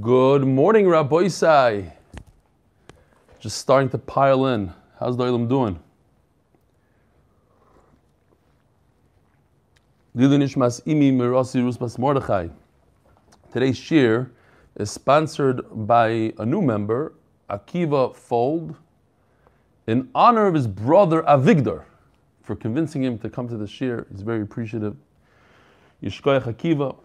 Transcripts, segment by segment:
Good morning, Rabbi Isai. Just starting to pile in. How's the Olam doing? Today's shir is sponsored by a new member, Akiva Fold, in honor of his brother Avigdor for convincing him to come to the shir. He's very appreciative. Yishkoyach Akiva.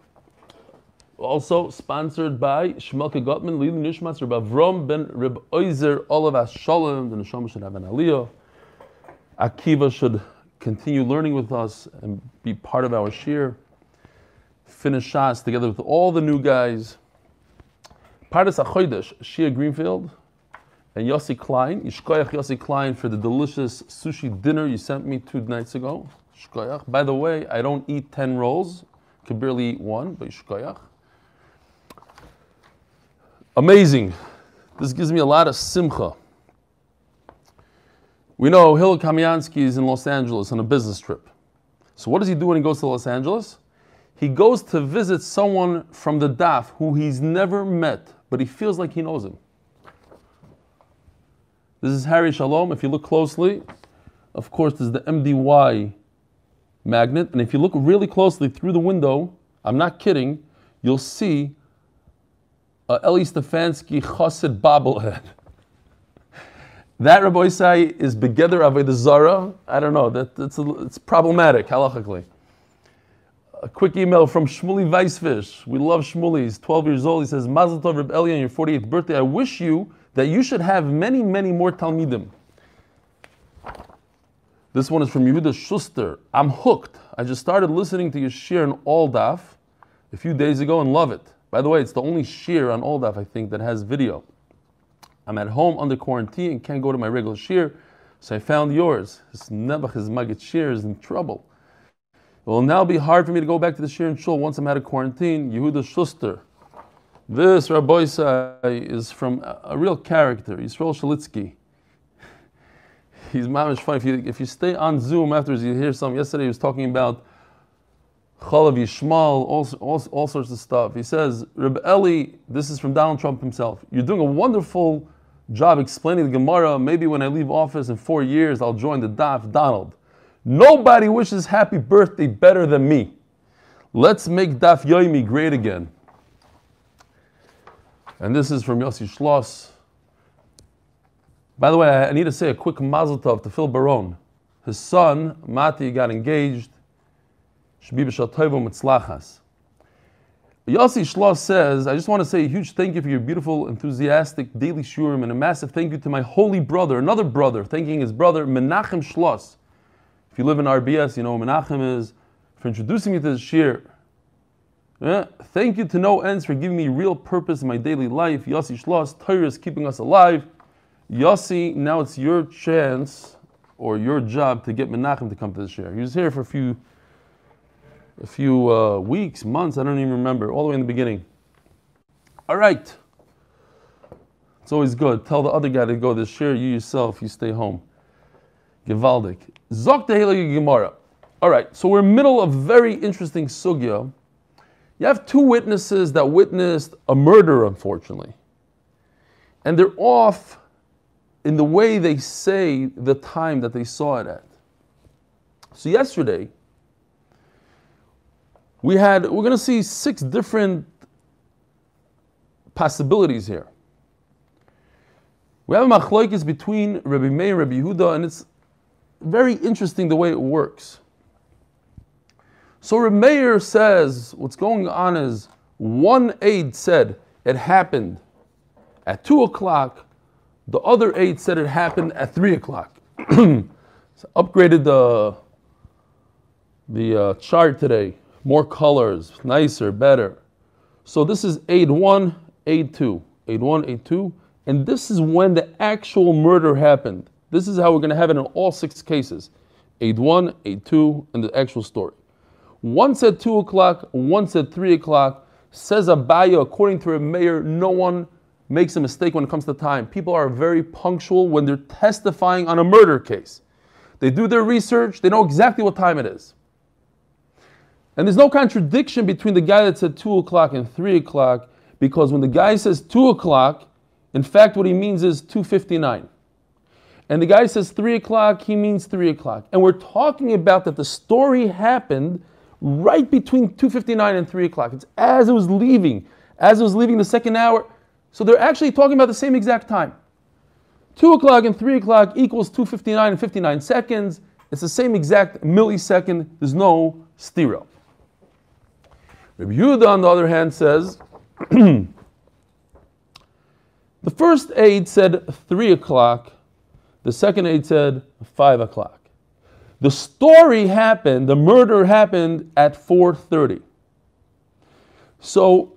Also sponsored by Shmelke Gottman, Lili Nishmas, Reb Avrom ben Reb Oizer, Olav Shalom, the Neshama should have an aliyah. Akiva should continue learning with us and be part of our shir. Finish shots together with all the new guys. Pardes Achoidesh, Shia Greenfield, and Yossi Klein. Yishkoyach Yossi Klein for the delicious sushi dinner you sent me two nights ago. By the way, I don't eat 10 rolls, could barely eat one, but Yishkoyach. Amazing. This gives me a lot of simcha. We know Hillel Kamiansky is in Los Angeles on a business trip. So what does he do when he goes to Los Angeles? He goes to visit someone from the DAF who he's never met, but he feels like he knows him. This is Harry Shalom. If you look closely, of course, there's the MDY magnet. And if you look really closely through the window, I'm not kidding, you'll see uh, Eli Stefansky Chassid bobblehead. that Rabbi Isai is Begeder Avodah Zara. I don't know. That, that's a, it's problematic halachically. A quick email from Shmuley Weisfish. We love Shmuley. He's 12 years old. He says, Mazel Tov Reb Eli on your 48th birthday. I wish you that you should have many, many more Talmidim. This one is from Yehuda Schuster. I'm hooked. I just started listening to your shir All Daf a few days ago and love it. By the way, it's the only shir on All Daf, I think, that has video. I'm at home under quarantine and can't go to my regular shir, so I found yours. This Nebuch is Maggid shir is in trouble. It will now be hard for me to go back to the shir and shul once I'm out of quarantine. Yehuda Schuster. This Rabbi is from a real character, Yisrael Shalitsky. He's mamish funny. If you, if you stay on Zoom afterwards, you hear some. Yesterday he was talking about Chalav Yishmal, all, all, all sorts of stuff. He says, Reb Eli, this is from Donald Trump himself. You're doing a wonderful job explaining the Gemara. Maybe when I leave office in four years, I'll join the DAF. Donald, nobody wishes happy birthday better than me. Let's make Daf Yoimi great again. And this is from Yossi Schloss. By the way, I need to say a quick mazel tov to Phil Baron. His son, Mati, got engaged Yossi Shloss says, I just want to say a huge thank you for your beautiful, enthusiastic daily shurim and a massive thank you to my holy brother, another brother, thanking his brother, Menachem Shloss. If you live in RBS, you know Menachem is, for introducing me to the shir. Yeah. Thank you to no ends for giving me real purpose in my daily life. Yossi Shloss, Torah is keeping us alive. Yossi, now it's your chance or your job to get Menachem to come to the shir. He was here for a few a few uh, weeks, months, I don't even remember, all the way in the beginning. All right. It's always good. Tell the other guy to go this share, you yourself, you stay home. Givaldik. Zok Gemara. All right, so we're in middle of very interesting sugya. You have two witnesses that witnessed a murder, unfortunately. And they're off in the way they say the time that they saw it at. So yesterday, we had, we're going to see six different possibilities here. We have a machloikis between Rabbi Meir and Rabbi Yehuda, and it's very interesting the way it works. So Rabbi Meir says what's going on is one aide said it happened at two o'clock, the other aide said it happened at three o'clock. so upgraded the the uh, chart today more colors, nicer, better. So this is aid 1, aid 2, aid 1, aid 2, and this is when the actual murder happened. This is how we're going to have it in all six cases. Aid 1, aid 2, and the actual story. Once at 2 o'clock, once at 3 o'clock. Says Abaya, according to a mayor, no one makes a mistake when it comes to time. People are very punctual when they're testifying on a murder case. They do their research, they know exactly what time it is. And there's no contradiction between the guy that said 2 o'clock and 3 o'clock Because when the guy says 2 o'clock, in fact, what he means is 2.59. And the guy says 3 o'clock, he means 3 o'clock. And we're talking about that the story happened right between 2.59 and 3 o'clock. It's as it was leaving, as it was leaving the second hour. So they're actually talking about the same exact time. 2 o'clock and 3 o'clock equals 2.59 and 59 seconds. It's the same exact millisecond. There's no stereo. Rabbi Yehuda, on the other hand, says the first aid said 3 o'clock, the second aid said 5 o'clock. The story happened, the murder happened at 4:30. So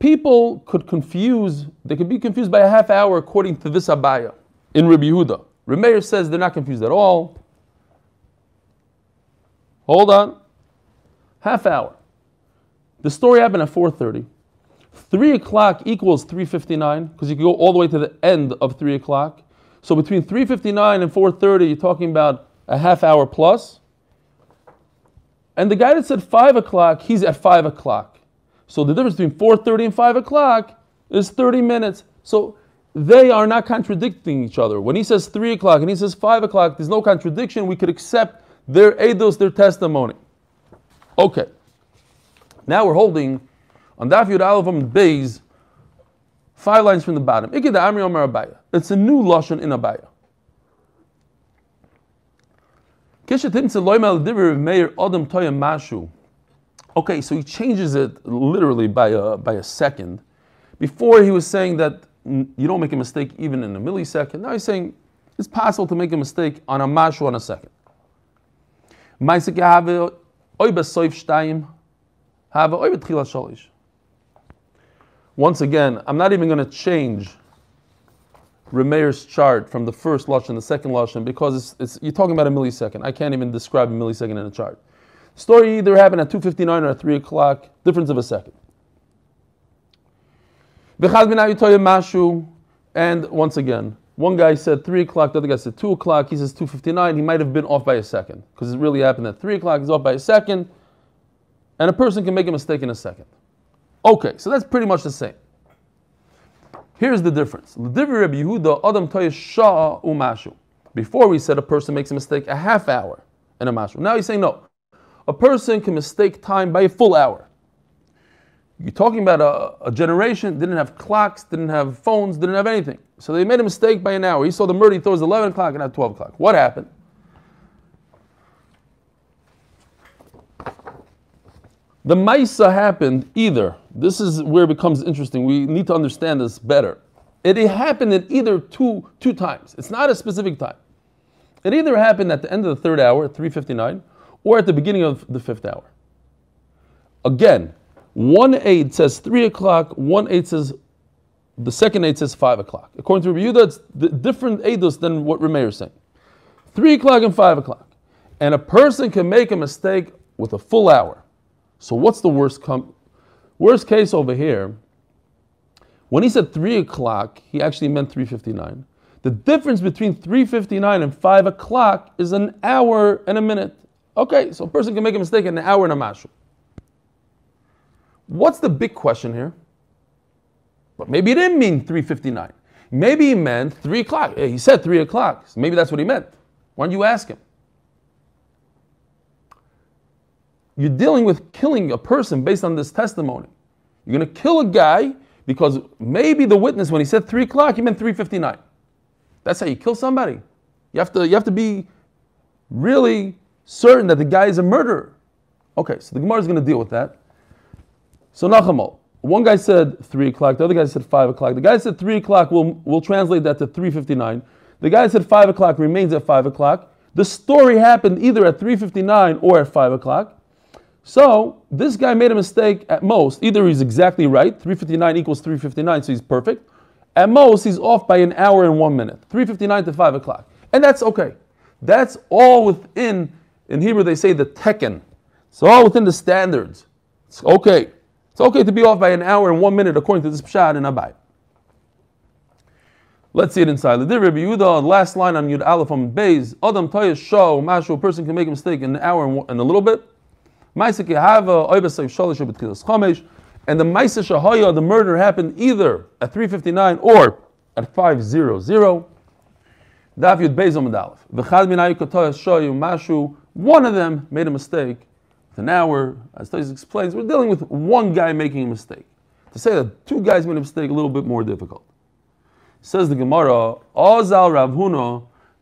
people could confuse, they could be confused by a half hour according to this abaya in Rabbi Yehuda. Remeir says they're not confused at all. Hold on. Half hour. The story happened at 4.30. 3 o'clock equals 3.59 because you can go all the way to the end of 3 o'clock. So between 3.59 and 4.30, you're talking about a half hour plus. And the guy that said 5 o'clock, he's at 5 o'clock. So the difference between 4.30 and 5 o'clock is 30 minutes. So they are not contradicting each other. When he says 3 o'clock and he says 5 o'clock, there's no contradiction. We could accept their eidos, their testimony. Okay. Now we're holding on Daf Yud Aleph Beis, five lines from the bottom. It's a new lashon in Abaya. Okay, so he changes it literally by a, by a second. Before he was saying that you don't make a mistake even in a millisecond. Now he's saying it's possible to make a mistake on a mashu on a second. Once again, I'm not even going to change Remeir's chart from the first Lashon and the second Lashon because it's, it's, you're talking about a millisecond. I can't even describe a millisecond in a chart. Story either happened at 2.59 or at 3 o'clock, difference of a second. And once again, one guy said 3 o'clock, the other guy said 2 o'clock, he says 2.59, he might have been off by a second because it really happened at 3 o'clock, he's off by a second, and a person can make a mistake in a second. Okay, so that's pretty much the same. Here's the difference. Before we said a person makes a mistake a half hour in a mashu. Now he's saying no. A person can mistake time by a full hour. You're talking about a, a, generation didn't have clocks, didn't have phones, didn't have anything. So they made a mistake by an hour. He saw the murder, he thought it was 11 o'clock and not 12 o'clock. What happened? The Maisa happened either. This is where it becomes interesting. We need to understand this better. It happened at either two, two times. It's not a specific time. It either happened at the end of the third hour at 3.59 or at the beginning of the fifth hour. Again, one aid says 3 o'clock, one aid says, the second aid says 5 o'clock. According to Rabbi it's the different aidos than what Remeir is saying. 3 o'clock and 5 o'clock. And a person can make a mistake with a full hour. So what's the worst com- worst case over here? When he said three o'clock, he actually meant three fifty nine. The difference between three fifty nine and five o'clock is an hour and a minute. Okay, so a person can make a mistake in an hour and a mashu. What's the big question here? But maybe he didn't mean 359. Maybe he meant 3 o'clock. He said 3 o'clock. So maybe that's what he meant. Why don't you ask him? You're dealing with killing a person based on this testimony. You're going to kill a guy because maybe the witness, when he said 3 o'clock, he meant 3.59. That's how you kill somebody. You have to, you have to be really certain that the guy is a murderer. Okay, so the Gemara is going to deal with that. So Nachamol, one guy said 3 o'clock, the other guy said 5 o'clock. The guy said 3 o'clock, we'll, we'll translate that to 3.59. The guy said 5 o'clock remains at 5 o'clock. The story happened either at 3.59 or at 5 o'clock. So this guy made a mistake at most. Either he's exactly right, 359 equals 359, so he's perfect. At most, he's off by an hour and one minute, 359 to 5 o'clock. And that's okay. That's all within, in Hebrew they say the tekken. It's all within the standards. It's okay. It's okay to be off by an hour and one minute according to this pshad and abai. Let's see it inside. The Rabbi Yehuda, last line on Yud Aleph on Beis, Adam Toyas Show, Mashu, a person can make a mistake in an hour and a little bit. And and the Maisa Shahaya, the murder happened either at 359 or at 500. Daf Yud Bezom Medalef. V'chad min shoyu mashu. One of them made a mistake. So now we're, as Tosis explains, we're dealing with one guy making a mistake. To say that two guys made a mistake, a little bit more difficult. Says the Gemara, Ozal Rav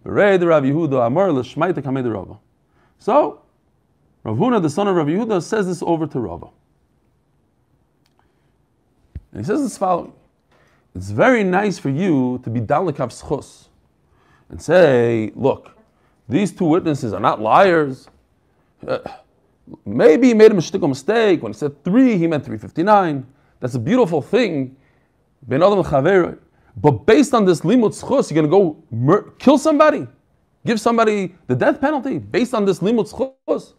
Bered Rav Yehuda, Amar L'shmaita Kamed Rava. So, Rav Huna, the son of Rav Yehuda, says this over to Rava. And he says this following. It's very nice for you to be dalekav schus and say, look, these two witnesses are not liars. Uh, maybe he made a mistake. When he said three, he meant 359. That's a beautiful thing. But based on this limut schus, you're going to go mur- kill somebody? Give somebody the death penalty based on this limut schus?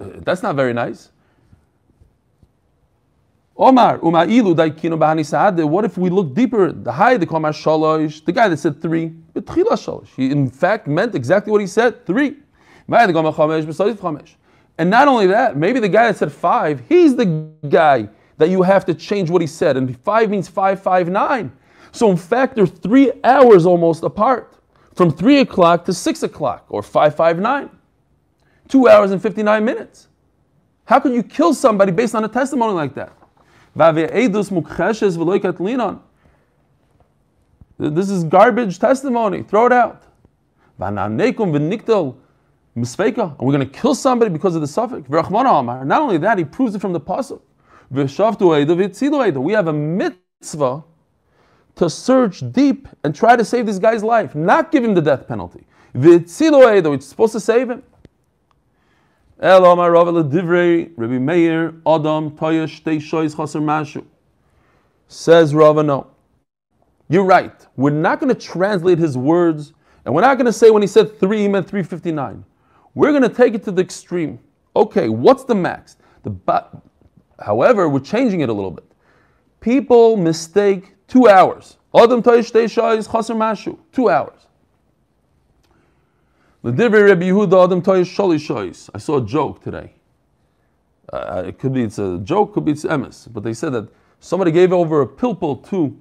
Eh, that's not very nice. Omar, Umailu daikino bahani saade. What if we look deeper? The high, the komar shalosh, the guy that said three, shalosh. He in fact meant exactly what he said, three. And not only that, maybe the guy that said five, he's the guy that you have to change what he said. And five means five, five, nine. So in fact, they're three hours almost apart, from three o'clock to six o'clock, or five, five, nine. Two hours and 59 minutes. How can you kill somebody based on a testimony like that? This is garbage testimony. Throw it out. And we're going to kill somebody because of the suffix. Not only that, he proves it from the pasuk. We have a mitzvah to search deep and try to save this guy's life, not give him the death penalty. It's supposed to save him. Elo my Rav Divrei Rabbi Meir Adam Toyesh Shois Chaser Mashu. Says Rava, no. You're right. We're not going to translate his words, and we're not going to say when he said three, he meant 359. We're going to take it to the extreme. Okay, what's the max? The ba- However, we're changing it a little bit. People mistake two hours. Adam Toyesh Shois Chaser Mashu. Two hours. I saw a joke today. Uh, it could be it's a joke, could be it's emes, but they said that somebody gave over a pilpul to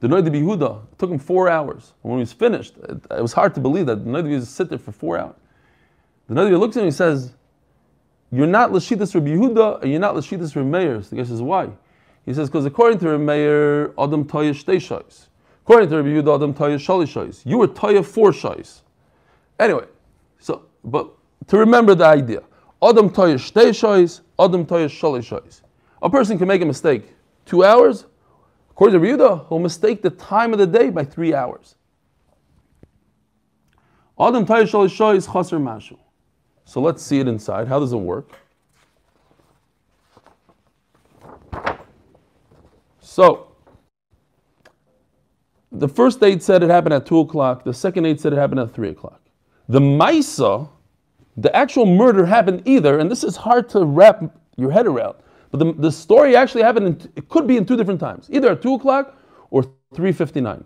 the Noid Yehuda. It took him four hours. And when he was finished, it, it was hard to believe that the Noid Yehuda sit there for four hours. The Noid looks at him and says, "You're not Lashitas Rabbi Yehuda, and you're not Lashitas Rabbi Meir." So the guy says, "Why?" He says, "Because according to Rabbi Meir, Adam Toya Shtei According to Rabbi Yehuda, Adam Toya Shali You were Toya four Shais." Anyway, so but to remember the idea, Adam toyish shoys, Adam toyish shoys. A person can make a mistake two hours. According to Yehuda, he'll mistake the time of the day by three hours. Adam toyish shoys chaser mashu. So let's see it inside. How does it work? So, the first date said it happened at 2 o'clock. The second date said it happened at 3 o'clock. The Maisa, the actual murder happened either, and this is hard to wrap your head around, but the, the story actually happened, in, it could be in two different times, either at 2 o'clock or 3.59.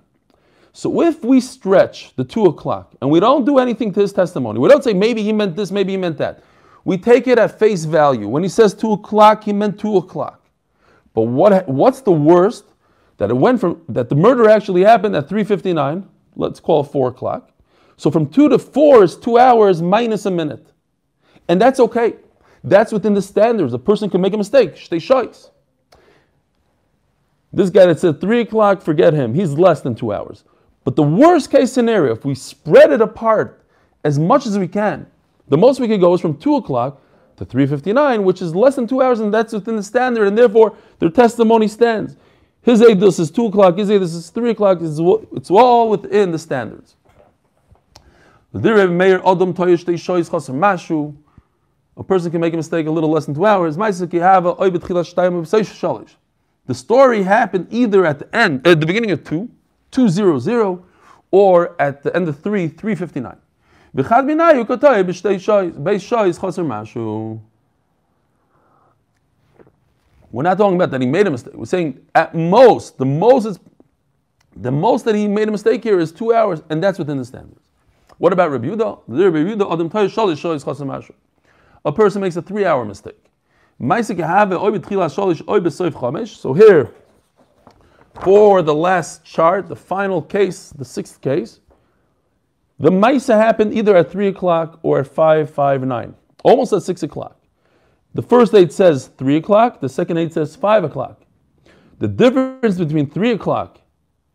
So if we stretch the 2 o'clock and we don't do anything to his testimony, we don't say maybe he meant this, maybe he meant that. We take it at face value. When he says 2 o'clock, he meant 2 o'clock. But what, what's the worst? That it went from, that the murder actually happened at 3.59, let's call it 4 o'clock, so from two to four is two hours minus a minute. And that's okay. That's within the standards. A person can make a mistake. Stay shites. This guy that said three o'clock, forget him. He's less than two hours. But the worst case scenario, if we spread it apart as much as we can, the most we could go is from two o'clock to 359, which is less than two hours, and that's within the standard, and therefore their testimony stands. His Eidos is two o'clock, his Eidos is three o'clock, it's all within the standards. A person can make a mistake a little less than two hours. The story happened either at the end, at the beginning of two, two zero zero, or at the end of three, three fifty nine. We're not talking about that he made a mistake. We're saying at most, the most is, the most that he made a mistake here is two hours, and that's within the standards. What about Rabbi Yehuda? A person makes a three-hour mistake. So here, for the last chart, the final case, the sixth case, the Maisa happened either at 3 o'clock or at 5, 5, 9, almost at 6 o'clock. The first eight says 3 o'clock, the second eight says 5 o'clock. The difference between 3 o'clock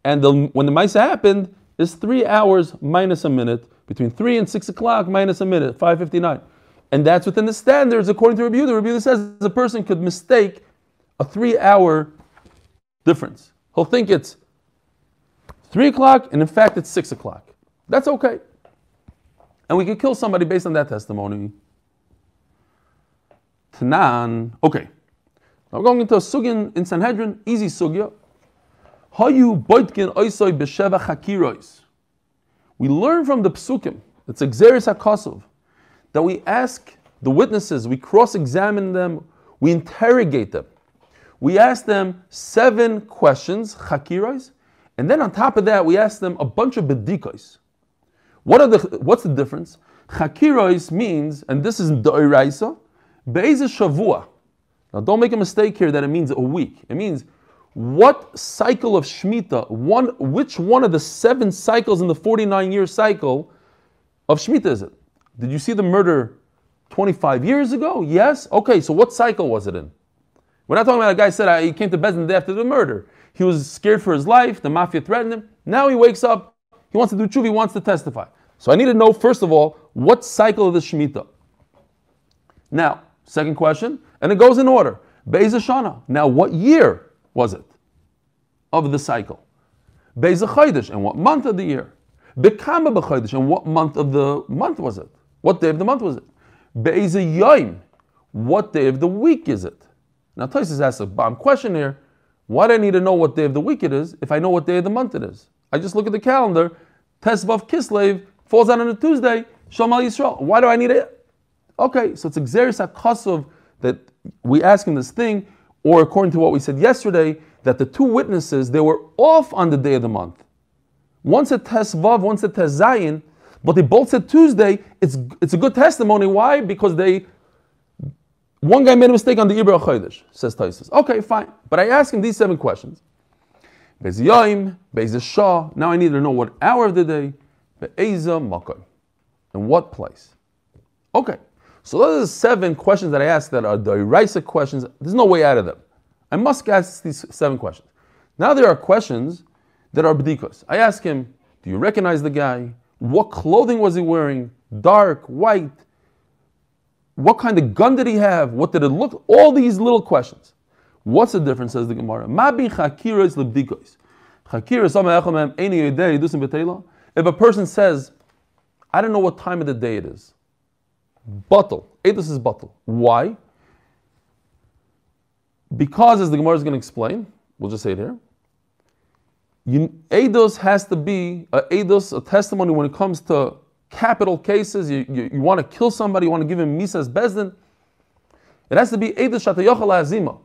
and the, when the Maisa happened is 3 hours minus a minute. Between 3 and 6 o'clock minus a minute, 5.59. And that's within the standards according to Rabbi The Rabbi says a person could mistake a 3 hour difference. He'll think it's 3 o'clock and in fact it's 6 o'clock. That's okay. And we could kill somebody based on that testimony. Tanan. Okay. Now we're going into a sugin in Sanhedrin, easy sugya. Hayu boitkin oisoi b'sheva chakirois. We learn from the psukim, it's exeris hakosov, that we ask the witnesses, we cross-examine them, we interrogate them. We ask them seven questions, chakirois, and then on top of that, we ask them a bunch of bedikois. What are the, what's the difference? Chakirois means, and this is Doiraisa, Be'ez Shavua. Now don't make a mistake here that it means a week. It means what cycle of Shemitah, one, which one of the seven cycles in the 49 year cycle of Shemitah is it? Did you see the murder 25 years ago? Yes? Okay, so what cycle was it in? We're not talking about a guy said he came to Bezdin the day after the murder. He was scared for his life, the mafia threatened him. Now he wakes up, he wants to do tshuva, he wants to testify. So I need to know, first of all, what cycle of the Shemitah? Now, second question, and it goes in order. Be'ez. Now, what year was it of the cycle? Chodesh, and what month of the year? Bekama b'Chodesh, and what month of the month was it? What day of the month was it? Yom, what day of the week is it? Now, Tosis asks a bomb question here. Why do I need to know what day of the week it is if I know what day of the month it is? I just look at the calendar. Tesvav Kislev falls out on a Tuesday. Shomal Yisrael. Why do I need it? Okay, so it's a Xeris that we ask him this thing, or according to what we said yesterday, that the two witnesses, they were off on the day of the month. One said Tesvav, one said Tezayin, but they both said Tuesday. It's, it's a good testimony. Why? Because they one guy made a mistake on the Ibra Chodesh, says Taisus. Okay, fine. But I ask him these seven questions. Bez Bez Shah. Now I need to know what hour of the day. Be'eza Makkah. In what place? Okay. So those are seven questions that I asked that are the Iraisa questions. There's no way out of them. I must ask these seven questions. Now there are questions that are b'dikos. I ask him, do you recognize the guy? What clothing was he wearing? Dark, white, what kind of gun did he have? What did it look? All these little questions. What's the difference, says the Gemara? Mabi chakiras lebdikois. If a person says, I don't know what time of the day it is, Batal. Edus is bottle. Why? Because, as the Gemara is going to explain, we'll just say it here. You, Eidos has to be a Eidos, a testimony when it comes to capital cases, you, you, you want to kill somebody, you want to give him misas bezdin, it has to be Eidah Shatayochal Hazima.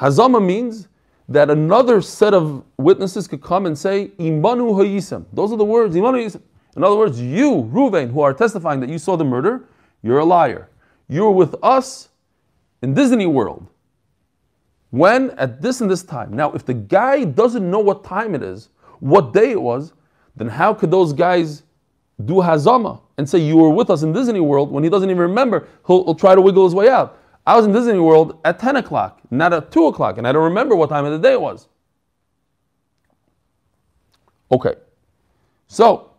Hazama means that another set of witnesses could come and say, Imanu Hayisam. Those are the words, Imanu Hayisam. In other words, you, Ruvain, who are testifying that you saw the murder, you're a liar. You were with us in Disney World. When? At this and this time. Now, if the guy doesn't know what time it is, what day it was, then how could those guys do hazama and say you were with us in Disney World when he doesn't even remember, he'll, he'll, try to wiggle his way out. I was in Disney World at 10 o'clock, not at 2 o'clock, and I don't remember what time of the day it was. Okay. So,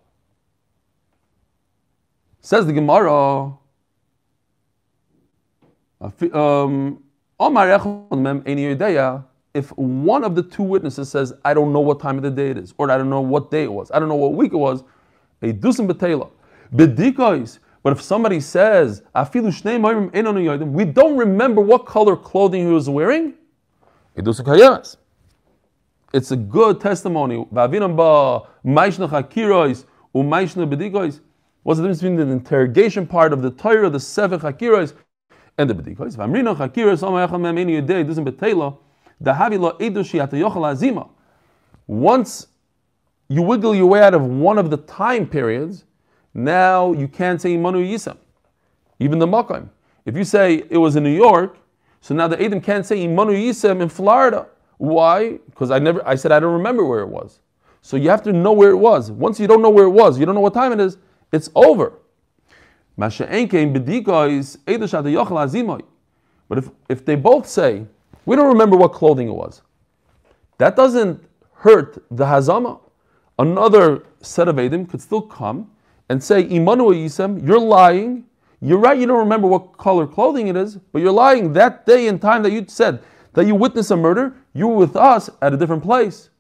says the Gemara, um, if one of the two witnesses says, I don't know what time of the day it is, or I don't know what day it was, I don't know what week it was, a dusim betela. Bedikois. But if somebody says, we don't remember what color clothing he was wearing, it's a good testimony. What's the difference between the interrogation part of the Torah, the seven chakiros, and the bedikois? Once you wiggle your way out of one of the time periods, now you can't say Manu Yisam, even the Makam. If you say it was in New York, so now the Edom can't say Imanu Yisem in Florida. Why? Because I never I said I don't remember where it was. So you have to know where it was. Once you don't know where it was, you don't know what time it is, it's over. But if, if they both say, we don't remember what clothing it was, that doesn't hurt the Hazama. Another set of Edom could still come and say, Imanu Yisem, you're lying. You're right, you don't remember what color clothing it is, but you're lying that day and time that you said that you witnessed a murder, you were with us at a different place.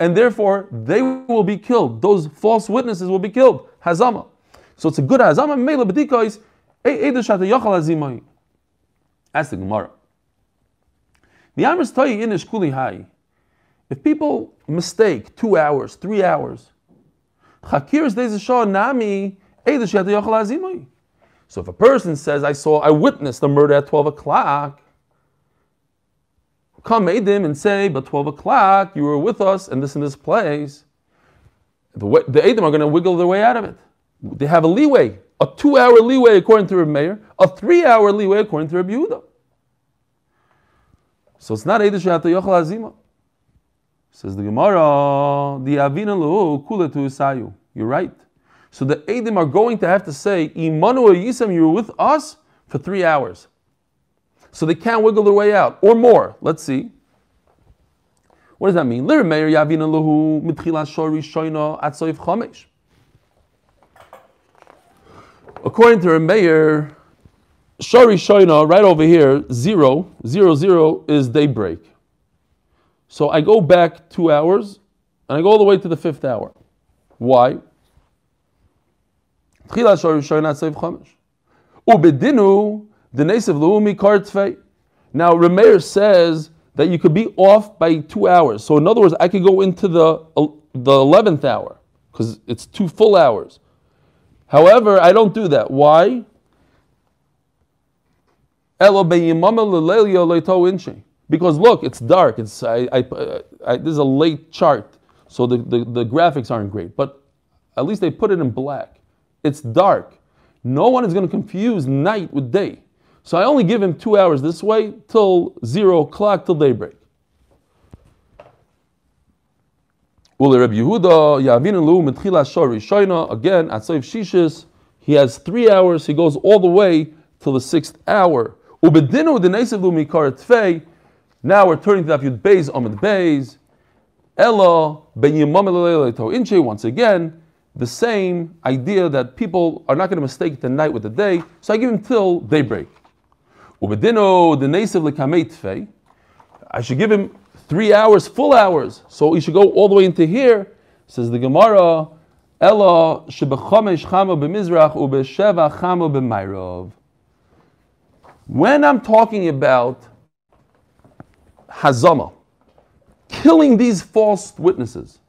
And therefore, they will be killed. Those false witnesses will be killed. Hazama. So it's a good Hazama. Mela Bedika is Ask the Gemara. The Amris Tayi in Kuli Hai. If people mistake two hours, three hours, Chakir is Nami So if a person says, I saw, I witnessed the murder at 12 o'clock, come Edim and say, but 12 o'clock, you were with us and this and this place, the, way, the Edim are going to wiggle their way out of it. They have a leeway, a two hour leeway according to Rabbi Meir, a three hour leeway according to Rabbi Yehuda. So it's not Eidish Yochel Azima. Says the Gemara, the Avina Lu Kula to Isayu. You're right. So the Edim are going to have to say, Imanu Yisam, you were with us for three hours. So they can't wiggle their way out, or more. Let's see. What does that mean? Lir Meir Yavina Lahu Mitchila Shori Shoina Atsoif Chamesh. According to Meir, Shari Shoina, right over here, zero, zero, zero is daybreak. So I go back two hours, and I go all the way to the fifth hour. Why? Ubedinu the Nesev Luumi Kartfei. Now Rameir says that you could be off by two hours. So in other words, I could go into the the eleventh hour because it's two full hours. However, I don't do that. Why? Because look, it's dark. It's I, I, uh, I, this is a late chart, so the, the, the graphics aren't great. But at least they put it in black. It's dark. No one is going to confuse night with day. So I only give him two hours this way till zero o'clock till daybreak. Rabbi Yehuda, again, at Saif Shishis, he has three hours, he goes all the way till the sixth hour. Now we're turning to Daf Yud Beis, Amid Beis. Ella, Ben Inche, once again, the same idea that people are not going to mistake the night with the day, so I give him till daybreak. The. I should give him three hours, full hours. So he should go all the way into here. Says the Gemara, Ella shebechomesh chama b'mizrach ubesheva chama b'mayrov. When I'm talking about hazama, killing these false witnesses,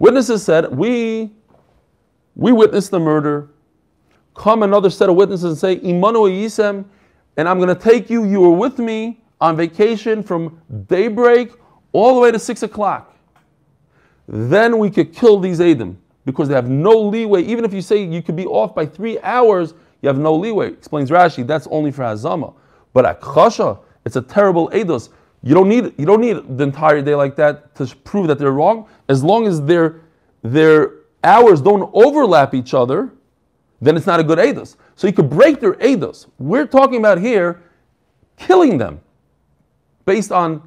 witnesses said, we, we witnessed the murder. Come another set of witnesses and say, Imanu Yisem, and I'm going to take you, you were with me on vacation from daybreak all the way to six o'clock. Then we could kill these Adam because they have no leeway. Even if you say you could be off by three hours, you have no leeway. Explains Rashi, that's only for Hazama. But at it's a terrible Eidos. You don't need you don't need the entire day like that to prove that they're wrong. As long as their their hours don't overlap each other, then it's not a good Eidos. So you could break their Eidos. We're talking about here killing them based on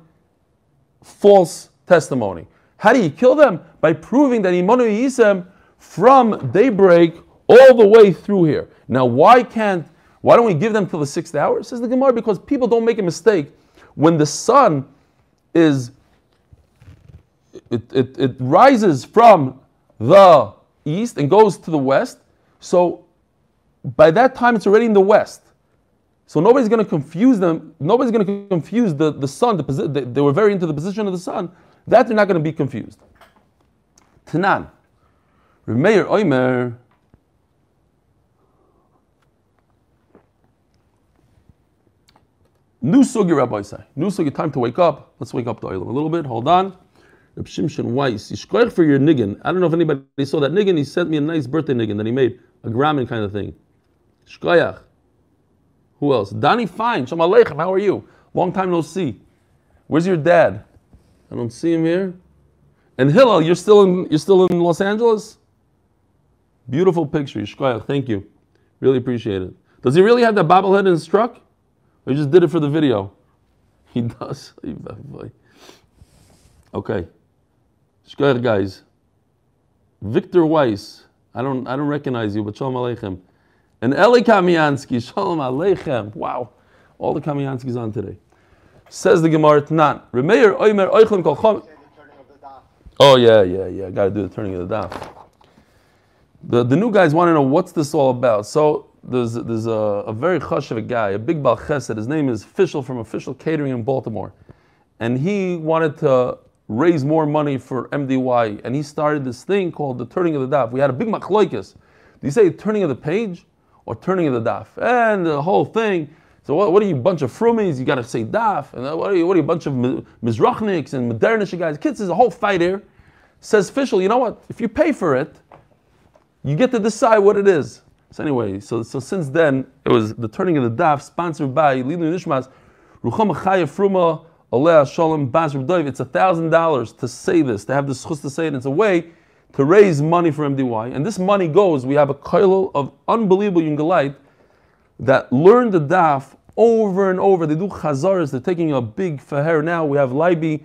false testimony. How do you kill them? By proving that Imanu Yisem from daybreak all the way through here. Now, why can't, why don't we give them till the sixth hour? Says the Gemara, because people don't make a mistake. When the sun is, it, it, it rises from the east and goes to the west, so by that time it's already in the west. So nobody's going to confuse them. Nobody's going to confuse the, the sun. The posi- they, they were very into the position of the sun. That they're not going to be confused. Tanan. Remeir Oimer. New sugi, Rabbi say. New sugi, time to wake up. Let's wake up the oil a little bit. Hold on. Reb Shimshon Weiss. Yishkoich for your niggin. I don't know if anybody saw that niggin. He sent me a nice birthday niggin that he made. A Graham kind of thing. Shkoyach. Who else? Danny Fine. Shalom Aleichem. How are you? Long time no see. Where's your dad? I don't see him here. And Hillel, you're still in you're still in Los Angeles? Beautiful picture. Yishkoyach. Thank you. Really appreciate it. Does he really have that bobblehead in his truck? Or he just did it for the video? He does. Okay. Shkoyach guys. Victor Weiss. I don't I don't recognize you, but Shalom Aleichem. And Eli Kamiansky. Shalom Aleichem. Wow. All the Kamianskys on today. Says the Gemara Tanan. Remeir Oimer Chom. Oh yeah, yeah, yeah. Got to do the turning of the daf. The, the new guys want to know what's this all about. So there's, there's a, a very chush of a guy, a big Bal Chesed. His name is Official from Official Catering in Baltimore. And he wanted to raise more money for MDY. And he started this thing called the turning of the daf. We had a big machloikis. Do you say turning of the page or turning of the daf? And the whole thing. So what, what are you, bunch of frumies? You got to say daf. And what are you, what are you, bunch of Mizrachniks and modernish guys? Kids, there's a whole fight here. Says Official, you know what? If you pay for it, you get to decide what it is. So anyway, so, so since then, it was the turning of the daf, sponsored by Lilu Nishmas, Rucham Chaya Fruma, Aleh Shalom Bas. It's a thousand dollars to say this, to have the schus to say it. It's a way to raise money for MDY. And this money goes, we have a koilo of unbelievable Yungalite that learn the daf over and over. They do chazaras, they're taking a big faher now. We have Leiby,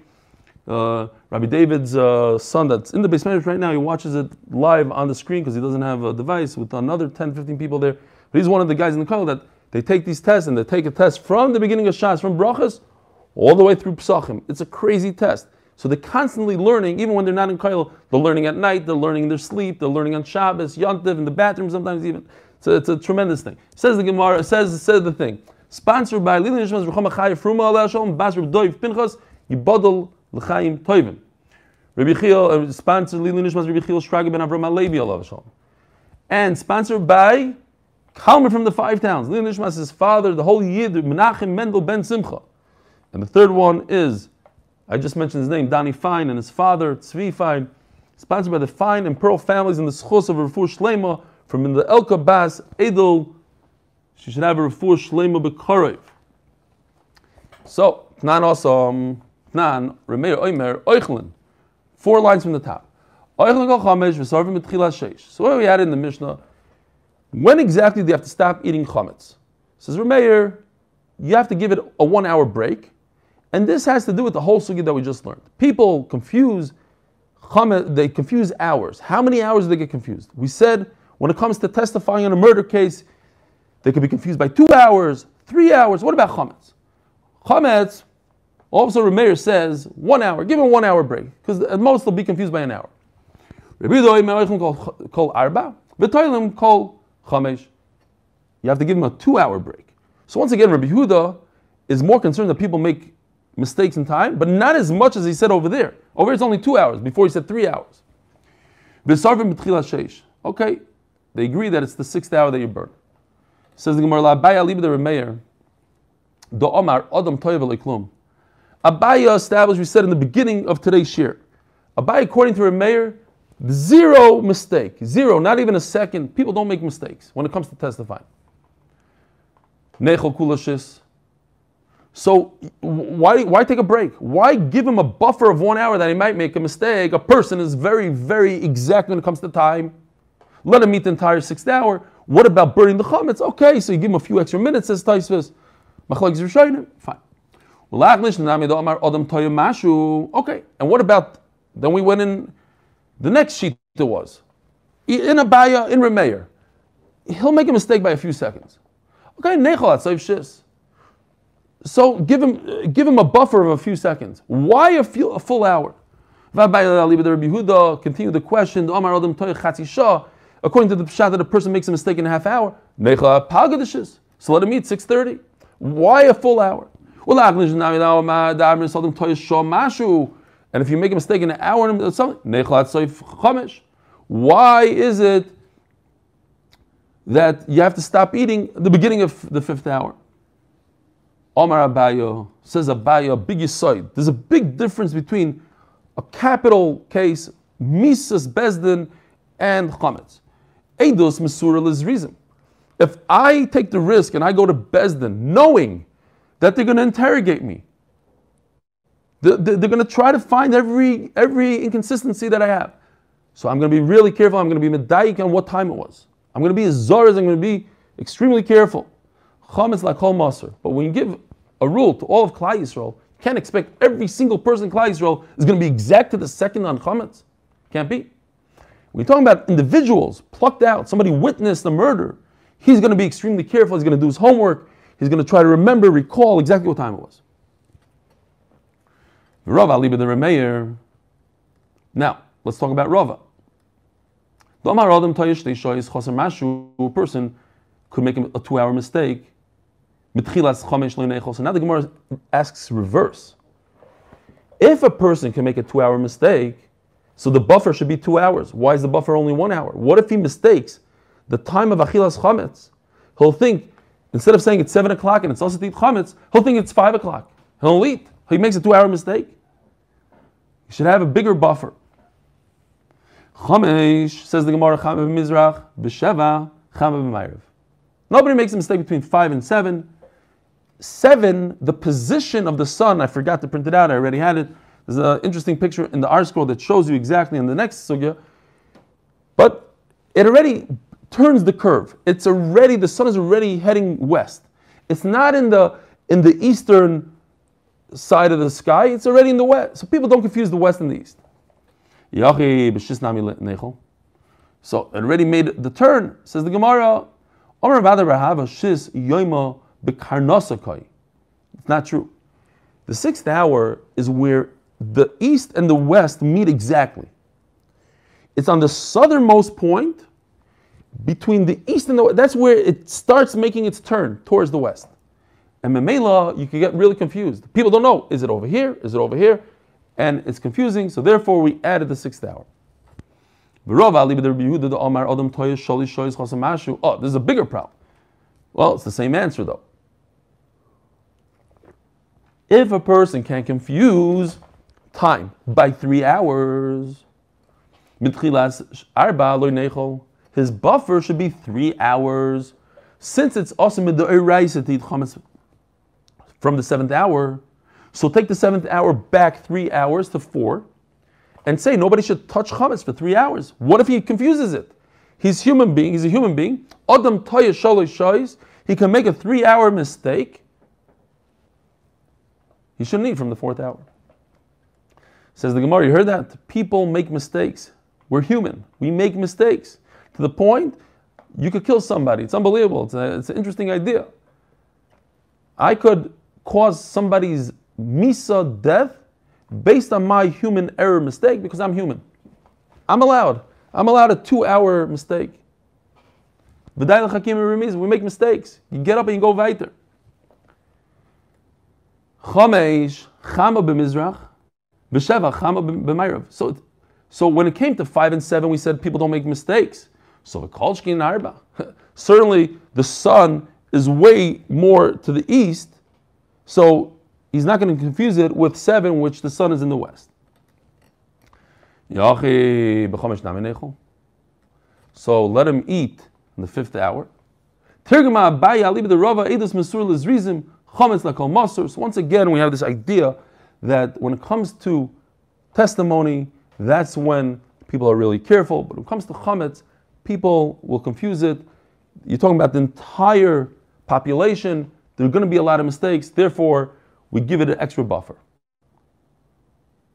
uh, Rabbi David's uh, son that's in the basement right now, he watches it live on the screen because he doesn't have a device with another 10, 15 people there. But he's one of the guys in the call that they take these tests and they take a test from the beginning of Shas, from Brachas, all the way through Psachim. It's a crazy test. So they're constantly learning, even when they're not in Kail, they're learning at night, they're learning in their sleep, they're learning on Shabbos, Yontiv, in the bathroom sometimes even. So it's a tremendous thing. Says the Gemara, says, says the thing. Sponsored by Lili Nishmas Rucham Achai Fruma Allah Shalom Bas Doiv Pinchas Yibodel L'chaim Toivim. Rabbi Chiel, uh, sponsored Lilu Nishmas Rabbi Chiel Shraga ben Avram Alevi Allah Shalom. And sponsored by Kalmer from the Five Towns. Lilu Nishmas' his father, the holy Yid, Menachem Mendel ben Simcha. And the third one is, I just mentioned his name, Danny Fine, and his father, Tzvi Fine, sponsored by the Fine and Pearl families in the Schos of Rafur Shlema from the Elka Bas Edel. She should have a Rafur Shlema Bekarev. So, not awesome. Tnan, Remeir Oimer, Oichlin. Four lines from the top. So what we had in the Mishnah, when exactly do you have to stop eating chametz? Says Remeir, you have to give it a one hour break. And this has to do with the whole sugi that we just learned. People confuse they confuse hours. How many hours do they get confused? We said when it comes to testifying in a murder case, they could be confused by two hours, three hours. What about chametz? Chametz, also, Rameir says one hour. Give him one hour break, because at most they'll be confused by an hour. You have to give him a two-hour break. So once again, Rabbi Huda is more concerned that people make mistakes in time, but not as much as he said over there. Over here it's only two hours. Before he said three hours. Okay, they agree that it's the sixth hour that you burn. Says the Gemara, La Baya Liba the Remeir, Do Omar Adam Toyev Klum. Abaya established, we said in the beginning of today's shir. Abaya, according to Rameir, zero mistake. Zero, not even a second. People don't make mistakes when it comes to testifying. Nechel kulashis. So why, why take a break? Why give him a buffer of one hour that he might make a mistake? A person is very, very exact when it comes to time. Let him eat the entire sixth hour. What about burning the chametz? Okay, so you give him a few extra minutes, says Taisvis. Fine. Okay, and what about, then we went in, the next sheet there was, in a Abaya, in Remeir, he'll make a mistake by a few seconds. Okay, Nechalat Shis. So give him, give him a buffer of a few seconds. Why a, few, a full hour? Continue the question. According to the pshat that a person makes a mistake in a half hour, so let him eat 6.30. Why a full hour? And if you make a mistake in an hour or something, why is it that you have to stop eating the beginning of the fifth hour? Omar Abayo says Abayo, big yisoid. There's a big difference between a capital case, Misas Bezdin, and Chametz. Eidos Mesura is reason. If I take the risk and I go to Besdin knowing that they're going to interrogate me, they're, going to try to find every, every inconsistency that I have. So I'm going to be really careful. I'm going to be medayik on what time it was. I'm going to be as zor as I'm going to be extremely careful. Chametz like kol maser. But when you give a rule to all of Klal Yisrael, can't expect every single person in Klal Yisrael is going to be exact to the second on chametz. Can't be. You're talking about individuals plucked out, somebody witnessed a murder, he's going to be extremely careful. He's going to do his homework. He's going to try to remember, recall exactly what time it was. Rav Ali the Remeir. Now, let's talk about Rava. A person could make a two hour mistake. So now the Gemara asks reverse. If a person can make a two hour mistake, so the buffer should be two hours. Why is the buffer only one hour? What if he mistakes the time of Achilas Chametz? He'll think, instead of saying it's seven o'clock and it's also eat Chametz, he'll think it's five o'clock. He'll eat. He makes a two hour mistake. He should have a bigger buffer. Chamesh, says the Gemara, Chama b'Mizrach, B'Sheva, Chamev. Nobody makes a mistake between five and seven. Seven, the position of the sun, I forgot to print it out, I already had it. There's an interesting picture in the ArtScroll that shows you exactly in the next sugya. But it already turns the curve. It's already, the sun is already heading west. It's not in the in the eastern side of the sky, it's already in the west. So people don't confuse the west and the east. So it already made the turn, says the Gemara. It's not true. The sixth hour is where the east and the west meet exactly. It's on the southernmost point between the east and the west. That's where it starts making its turn towards the west. And Memela, you can get really confused. People don't know, is it over here? Is it over here? And it's confusing, so therefore we added the sixth hour. Oh, this is a bigger problem. Well, it's the same answer though. If a person can confuse time by three hours, his buffer should be three hours. Since it's also from the seventh hour, so take the seventh hour back three hours to four, and say nobody should touch chametz for three hours. What if he confuses it? He's human being. He's a human being. Adam He can make a three-hour mistake. He shouldn't eat from the fourth hour. Says the Gemara, you heard that? People make mistakes. We're human. We make mistakes. To the point, you could kill somebody. It's unbelievable. It's, a, it's an interesting idea. I could cause somebody's misa death based on my human error mistake because I'm human. I'm allowed. I'm allowed a two hour mistake. We make mistakes. You get up and you go weiter. Chamesh, chama b'mizrach, B'Sheva, Chama b'Mayrav. So, so when it came to five and seven, we said people don't make mistakes. So the Kolshkin Arba. Certainly the sun is way more to the east, so he's not going to confuse it with seven, which the sun is in the west. So let him eat in the fifth hour. So once again, we have this idea that when it comes to testimony, that's when people are really careful. But when it comes to chametz, people will confuse it. You're talking about the entire population. There are going to be a lot of mistakes. Therefore, we give it an extra buffer.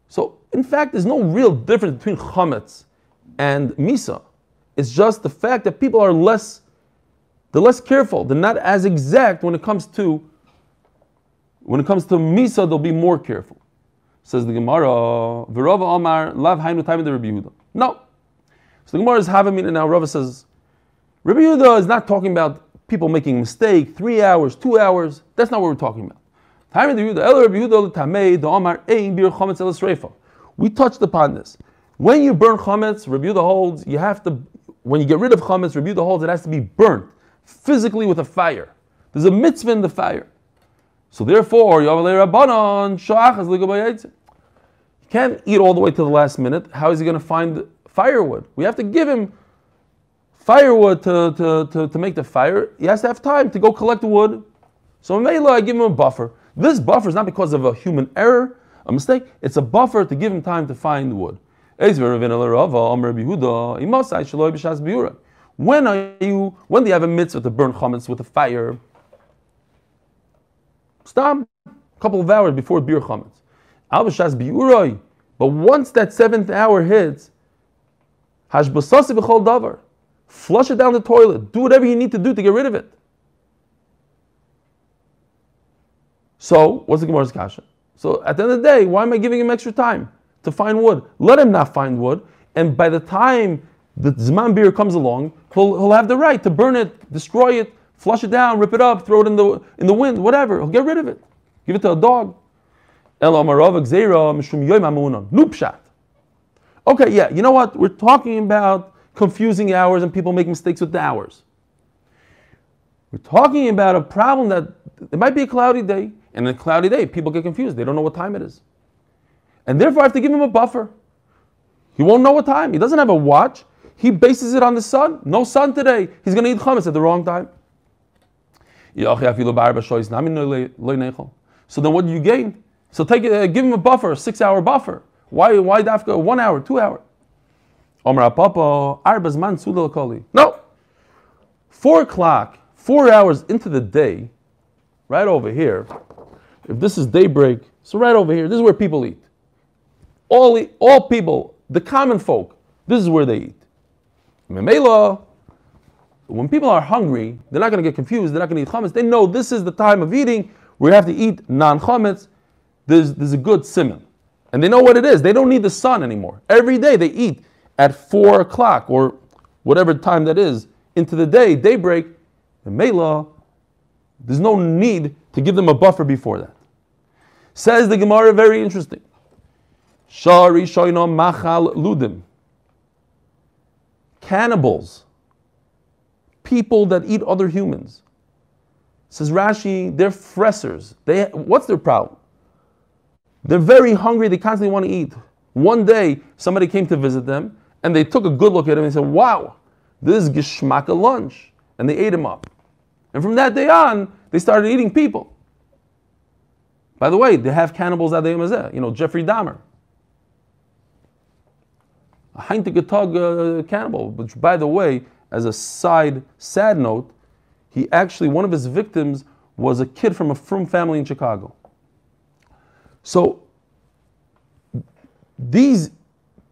So, in fact, there's no real difference between chametz and misa. It's just the fact that people are less, they're less careful. They're not as exact when it comes to when it comes to Misa, they'll be more careful. Says the Gemara, Virava Omar, Lav Hainu Time Rabbi Yehuda. No. So the Gemara is having it now. Rava says, Rabbi Yehuda is not talking about people making mistake, three hours, two hours. That's not what we're talking about. Time the Yehuda, El Rabbi Yehuda Tamei, the Omar, Ein Biur Chometz El We touched upon this. When you burn chametz, Rabbi Yehuda holds, you have to, when you get rid of chametz, Rabbi Yehuda holds, it has to be burnt physically with a fire. There's a mitzvah in the fire. So therefore, you can't eat all the way to the last minute. How is he going to find firewood? We have to give him firewood to, to, to, to make the fire, he has to have time to go collect wood. So Mela, I give him a buffer. This buffer is not because of a human error, a mistake. It's a buffer to give him time to find wood. When are you? When do you have a mitzvah to burn chametz with a fire? Stop. A couple of hours before biur chametz. But once that seventh hour hits, hashbasasi b'chol davar. Flush it down the toilet. Do whatever you need to do to get rid of it. So, what's the Gemara's kasha? So, at the end of the day, why am I giving him extra time to find wood? Let him not find wood, and by the time the Zman beer comes along, he'll, he'll have the right to burn it, destroy it, flush it down, rip it up, throw it in the, in the wind, whatever. He'll get rid of it. Give it to a dog. Okay, yeah, you know what? We're talking about confusing hours and people make mistakes with the hours. We're talking about a problem that it might be a cloudy day, and a cloudy day, people get confused. They don't know what time it is. And therefore, I have to give him a buffer. He won't know what time. He doesn't have a watch. He bases it on the sun. No sun today. He's going to eat chametz at the wrong time. So then what do you gain? So take uh, give him a buffer, a six hour buffer. Why, why Dafka? One hour, two hour. No. Four o'clock, four hours into the day, right over here. If this is daybreak, so right over here, this is where people eat. All, all people, the common folk, this is where they eat. Memela, when people are hungry, they're not going to get confused. They're not going to eat chametz. They know this is the time of eating We have to eat non chametz. There's, there's a good simon. And they know what it is. They don't need the sun anymore. Every day they eat at 4 o'clock or whatever time that is into the day, daybreak. Memela, there's no need to give them a buffer before that. Says the Gemara, very interesting. Shari shoino machal ludim cannibals, people that eat other humans. Says Rashi, they're fressers. They, what's their problem? They're very hungry, they constantly want to eat. One day, somebody came to visit them, and they took a good look at him and said, Wow, this is Gishmaka lunch. And they ate him up. And from that day on, they started eating people. By the way, they have cannibals at the You know, Jeffrey Dahmer a Heintigetog uh, cannibal, which, by the way, as a side sad note, he actually, one of his victims was a kid from a frum family in Chicago. So these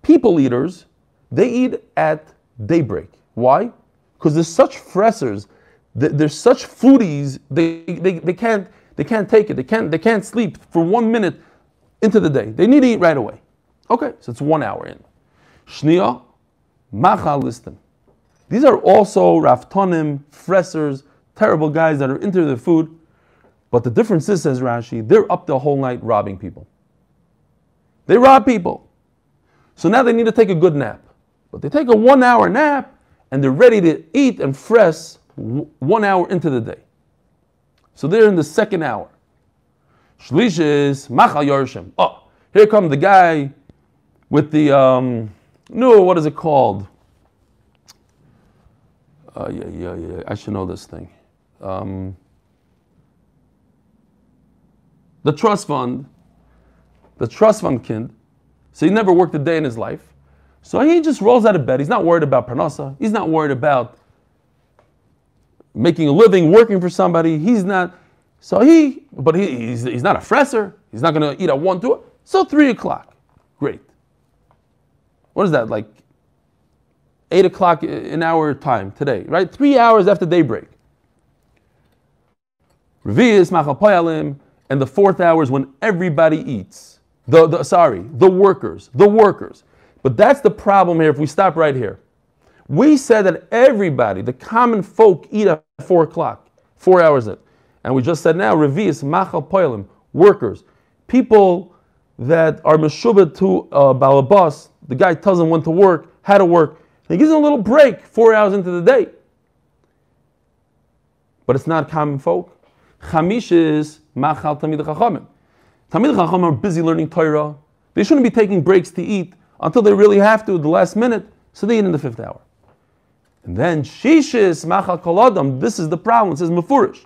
people eaters, they eat at daybreak. Why? Because they're such fressers, they're such foodies, they, they, they, can't, they can't take it. They can't, they can't sleep for one minute into the day. They need to eat right away. Okay, so it's one hour in. Shnia, Machal listim. These are also Raftonim, Fressers, terrible guys that are into their food. But the difference is, says Rashi, they're up the whole night robbing people. They rob people. So now they need to take a good nap. But they take a one hour nap and they're ready to eat and fress one hour into the day. So they're in the second hour. Shlish is Machal Yorshim. Oh, here come the guy with the um, no, what is it called? Uh, yeah, yeah, yeah. I should know this thing. Um, the trust fund, the trust fund kind. So he never worked a day in his life. So he just rolls out of bed. He's not worried about parnasa. He's not worried about making a living, working for somebody. He's not. So he, but he, he's, he's not a fresser. He's not going to eat at one, two. So three o'clock. Great what is that, like 8 o'clock in our time today, right? Three hours after daybreak. Revi'is machapoyalim, and the fourth hour is when everybody eats. The, the, sorry, the workers, the workers. But that's the problem here if we stop right here. We said that everybody, the common folk, eat at 4 o'clock, four hours in. And we just said now, Revi'is machapoyalim, workers, people that are meshubah to uh, balabas, the guy tells him when to work, how to work. He gives him a little break four hours into the day. But it's not common folk. Chamish is machal tamid chachamim. Tamid chachamim are busy learning Torah. They shouldn't be taking breaks to eat until they really have to, at the last minute. So they eat in the fifth hour. And then shishis machal koladam. This is the problem. It says mafurish.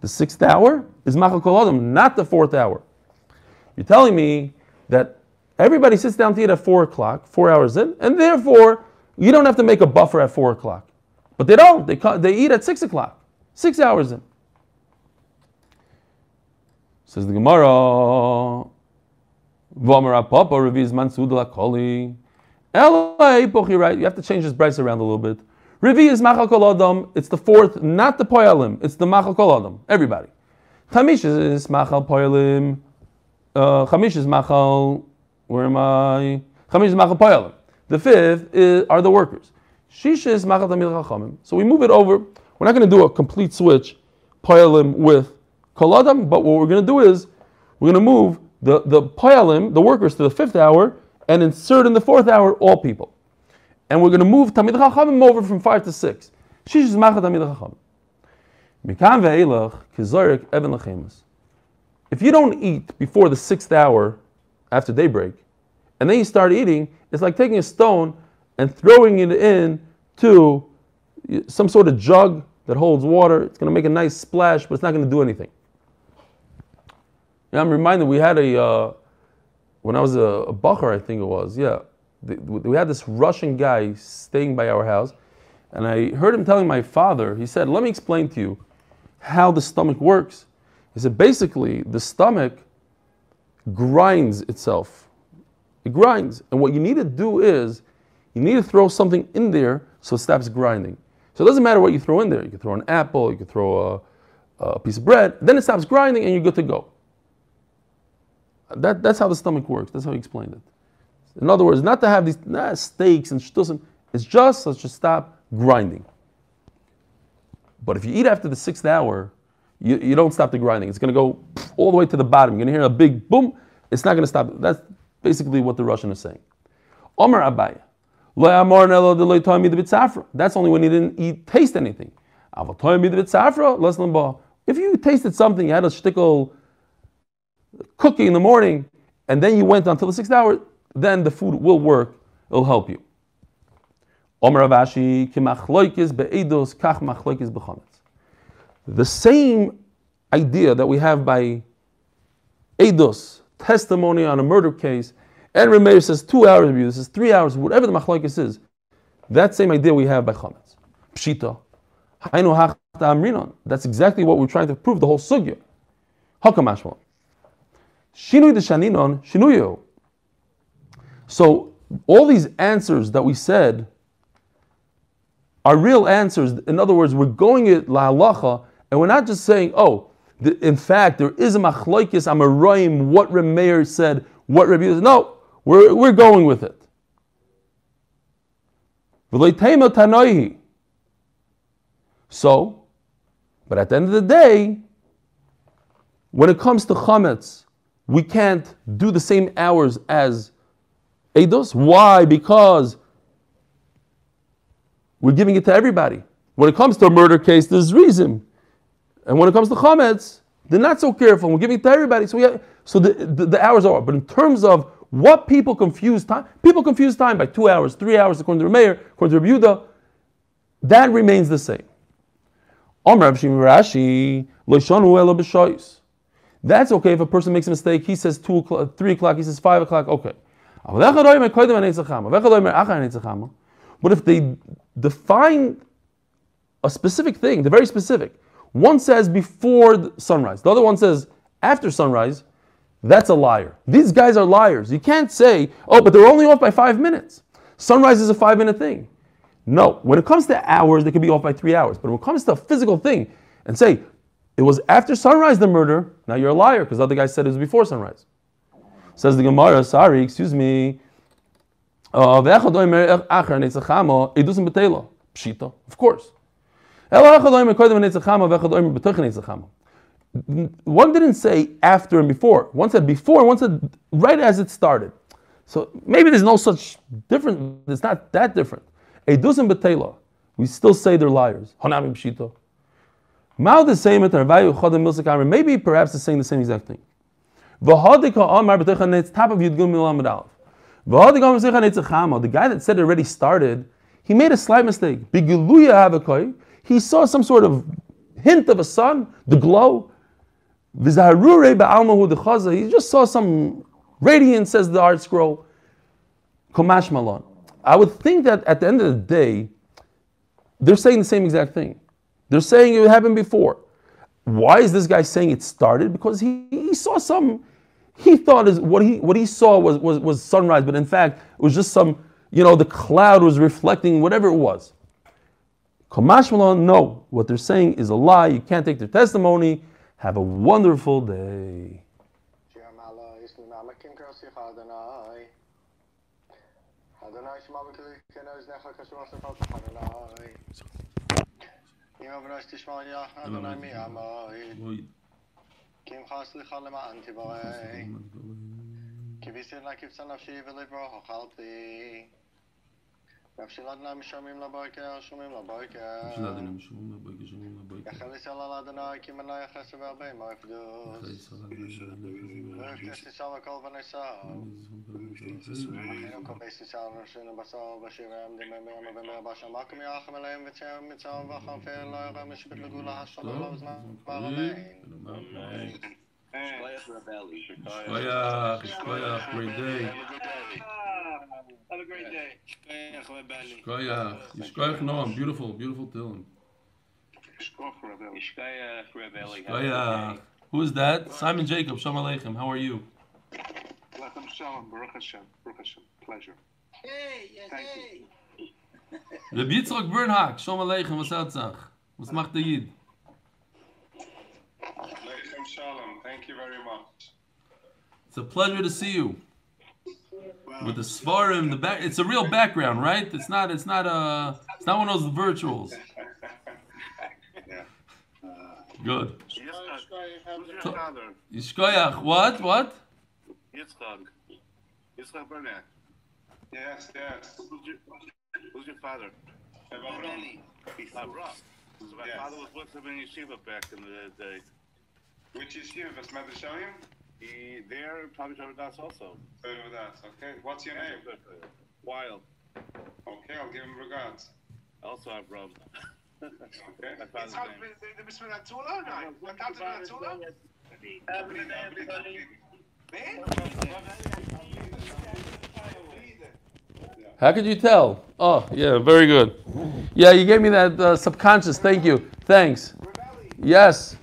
The sixth hour is machal koladam, not the fourth hour. You're telling me that everybody sits down to eat at four o'clock, four hours in, and therefore you don't have to make a buffer at four o'clock. But they don't. They, they eat at six o'clock, six hours in. Says the Gemara. V'amar Papa reviz mansud lakoli. Right, you have to change this price around a little bit. Revi is machal adam. It's the fourth, not the poyalim. It's the machal adam. Everybody. Chamish is machal poyalim. Uh, chamish is machal. Where am I? Chamish is machal poyalim. The fifth is, are the workers. Shisha is machal tamid chachamim. So we move it over. We're not going to do a complete switch, poyalim with kol adam. But what we're going to do is we're going to move the the poyalim, the workers, to the fifth hour, and insert in the fourth hour all people and we're going to move Tamid Chachamim over from five to six. Shish is Machat Tamid Chachamim. Mikan ve'elach kizorik even lechemus. If you don't eat before the sixth hour after daybreak, and then you start eating, it's like taking a stone and throwing it in to some sort of jug that holds water. It's going to make a nice splash, but it's not going to do anything. I'm reminded we had a, uh, when I was a, a bacher, I think it was, yeah, we had this Russian guy staying by our house, and I heard him telling my father, he said, Let me explain to you how the stomach works. He said, Basically, the stomach grinds itself. It grinds. And what you need to do is, you need to throw something in there so it stops grinding. So it doesn't matter what you throw in there. You can throw an apple, you can throw a, a piece of bread, then it stops grinding and you're good to go. That, that's how the stomach works. That's how he explained it. In other words, not to have these nah, steaks and shtusim. It's just let's just stop grinding. But if you eat after the sixth hour, you, you don't stop the grinding. It's going to go all the way to the bottom. You're going to hear a big boom. It's not going to stop. That's basically what the Russian is saying. Omer Abaye. That's only when you didn't eat, taste anything. If you tasted something, you had a shtickle cookie in the morning, and then you went until the sixth hour, then the food will work, it'll help you. The same idea that we have by Eidos, testimony on a murder case, and Remeir says two hours of you, this is three hours, whatever the machlokes is, that same idea we have by Chametz. Pshita. That's exactly what we're trying to prove, the whole sugya. Hakamashmal. Shinui de shaninon, shinuyo. So all these answers that we said are real answers. In other words, we're going at la halacha, and we're not just saying, oh, the, in fact, there is a machlokes amaroim, what Remeir said, what Rabbi said. No, we're, we're going with it. So, but at the end of the day, when it comes to chametz, we can't do the same hours as Eidos. Why? Because we're giving it to everybody. When it comes to a murder case, there's reason. And when it comes to chametz, they're not so careful. We're giving it to everybody. So, we have, so the, the, the hours are. But in terms of what people confuse time, people confuse time by two hours, three hours, according to the mayor, according to Rebuda, that remains the same. That's okay if a person makes a mistake. He says two o'clock, three o'clock. He says five o'clock. Okay. But if they define a specific thing, they're very specific. One says before sunrise, the other one says after sunrise, that's a liar. These guys are liars. You can't say, oh, but they're only off by five minutes. Sunrise is a five minute thing. No, when it comes to hours, they can be off by three hours. But when it comes to a physical thing and say, it was after sunrise the murder, now you're a liar because the other guy said it was before sunrise. Says the Gemara, sorry, excuse me. Uh, of course. One didn't say after and before. One said before, one said right as it started. So maybe there's no such difference. It's not that different. Edus and betela, we still say they're liars. Mal the same Maybe perhaps it's saying the same exact thing. Top of. The guy that said it already started, he made a slight mistake. He saw some sort of hint of a sun, the glow. He just saw some radiance, says the ArtScroll. Komash Malon. I would think that at the end of the day, they're saying the same exact thing. They're saying it happened before. Why is this guy saying it started? Because he, he saw some, he thought is what he what he saw was, was was sunrise, but in fact it was just some, you know, the cloud was reflecting whatever it was. Kamash Malon, no. What they're saying is a lie. You can't take their testimony. Have a wonderful day. تفصيلاتنا مش شومين لبايكا شومين لبايكا تفصيلاتنا مش شومين لبايكا شومين لبايكا يا خلي سالا لادنا كي منا يا خاسي بابي ما يفدوس يا خلي سالا لادنا كي تسي سالا كالفنا سالا حينوكا بيسي سالا نشينا بسالا بشي رام دي ممي اما بمي باشا ماكم يا اخم الايم بتيام متسالا وخم في الله يغا مش بتلقوا لها الشباب لوزنا بالامين شكايا شكايا great day. Have a great day. Shkoyach Rebelli. Shkoyach, Shkoyach Noam, beautiful, beautiful Tillim. Shkoyach Rebelli. Who is that? Simon Jacob, Shalom Aleichem. How are you? Welcome, Shalom. Baruch Hashem. Baruch Hashem. Pleasure. Hey, yes, Thank hey. Rabbi Yitzchak Bernhak, Shalom Aleichem, was Erzach? Was macht der Yid? Aleichem Shalom. Thank you very much. It's a pleasure to see you. With the Svarim, the back, it's a real background, right? It's not, it's not a, it's not one of those virtuals. Yeah. Good. Yitzchak, So- Yishkoyach, what, what? Yitzchak. Yitzchak Bernat. Yes, yes. Who's your, who's your father? Rebelli. Avram. My Yes. father was with him in yeshiva back in the day. Which yeshiva? Besmet Hashem? He there probably Shabbat Das also. Over that. Okay. What's your name? Wild. Okay, I'll give him regards. Also Avram. Okay. My father's name. Have a good day, everybody. How could you tell? Oh, yeah, very good. Yeah, you gave me that uh, subconscious. Thank you. Thanks. Yes.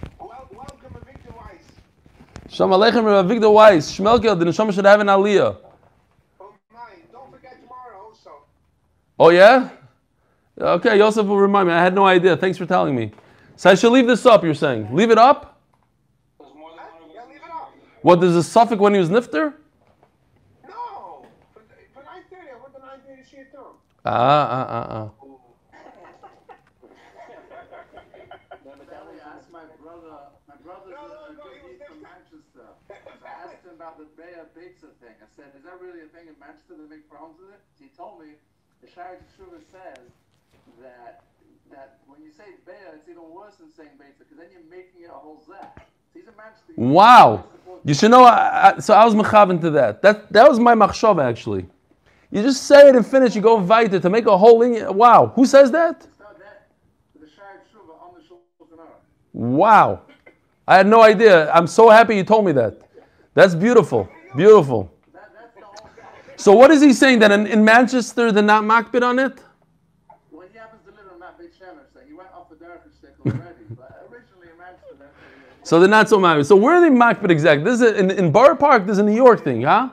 Welcome, Victor Weiss. Shalom Aleichem, Rabbi Victor Weiss. Shmelkel, the neshama should have an aliyah. Oh. Don't forget tomorrow also. Oh, yeah? Okay, Yosef will remind me. I had no idea. Thanks for telling me. So I should leave this up, you're saying? Leave it up? Huh? Yeah, leave it up. What, there's a suffix when he was nifter? No. For, for 9.30, I want the 9.30 shit too. Ah, ah, ah, ah. I asked my brother, my brother's No, no, a, a no, good he was eat from next Manchester. So I asked him about the Beya pizza thing. I said, is that really a thing in Make problems with it? He told me, the Shaarei Teshuva says that that when you say Beya, it's even worse than saying pizza because then you're making it a whole zap. So he's a Manchester. he- Wow. You should know, I, I, so I was mechaven to that. That that was my machshava, actually. You just say it and finish, you go weiter to make a whole in Wow. Who says that? Start that with the Shaarei Teshuva on the Shulchan Aruch. Wow. I had no idea. I'm so happy you told me that. That's beautiful. Beautiful. That, that's the whole So what is he saying? That in, in Manchester they're not makbid on it? Well, he happens to live in Matt Beit Shemesh, so he went off the Derek stick already. but originally in Manchester, that's where he is. So they're not so makbid. So where are they makbid exactly? This is in, in Borough Park, this is a New York thing, huh?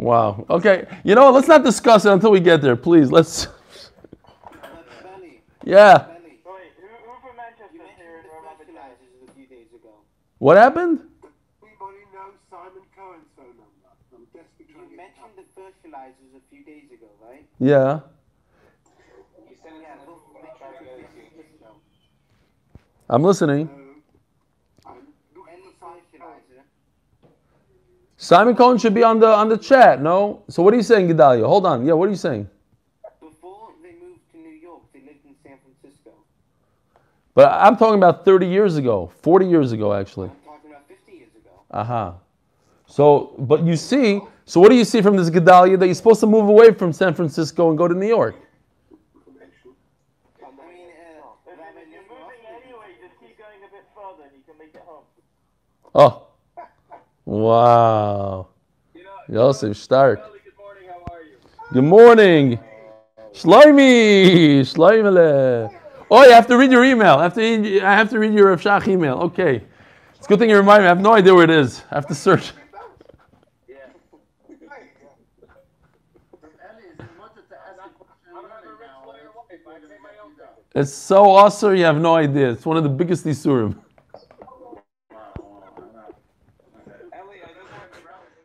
Wow. Okay. You know what? Let's not discuss it until we get there, please. Let's. Yeah. What Wait, who, who from Manchester You is here mentioned in the Ramat fertilizers a few days ago. What happened? Everybody knows Simon Cohen's phone number. I'm desperately You trying to get mentioned the fertilizers a few days ago, right? Yeah. You said yeah, we'll make sure we fix it this. I'm listening. I'm um, looking Any for Simon Cohen. fertilizer. Simon Cohen should be on the on the chat. No. So what are you saying, Gedalia? Hold on. Yeah. What are you saying? Before they moved to New York, they lived in San Francisco. But I'm talking about 30 years ago, 40 years ago, actually. I'm talking about 50 years ago. Aha. So, but you see, so what do you see from this Gedalia that you're supposed to move away from San Francisco and go to New York? If you're moving anyway, just keep going a bit further and you can make it home. Oh, wow. Yosef, stark. Good morning, how are you? Good morning. Shloimi, Shloimele. Oh, I have to read your email. I have to read, I have to read your Rav Shach email. Okay. It's a good thing you remind me. I have no idea where it is. I have to search. Yeah. Eli, he wanted to ask a question earlier now. It's so awesome, you have no idea. It's one of the biggest Isurim.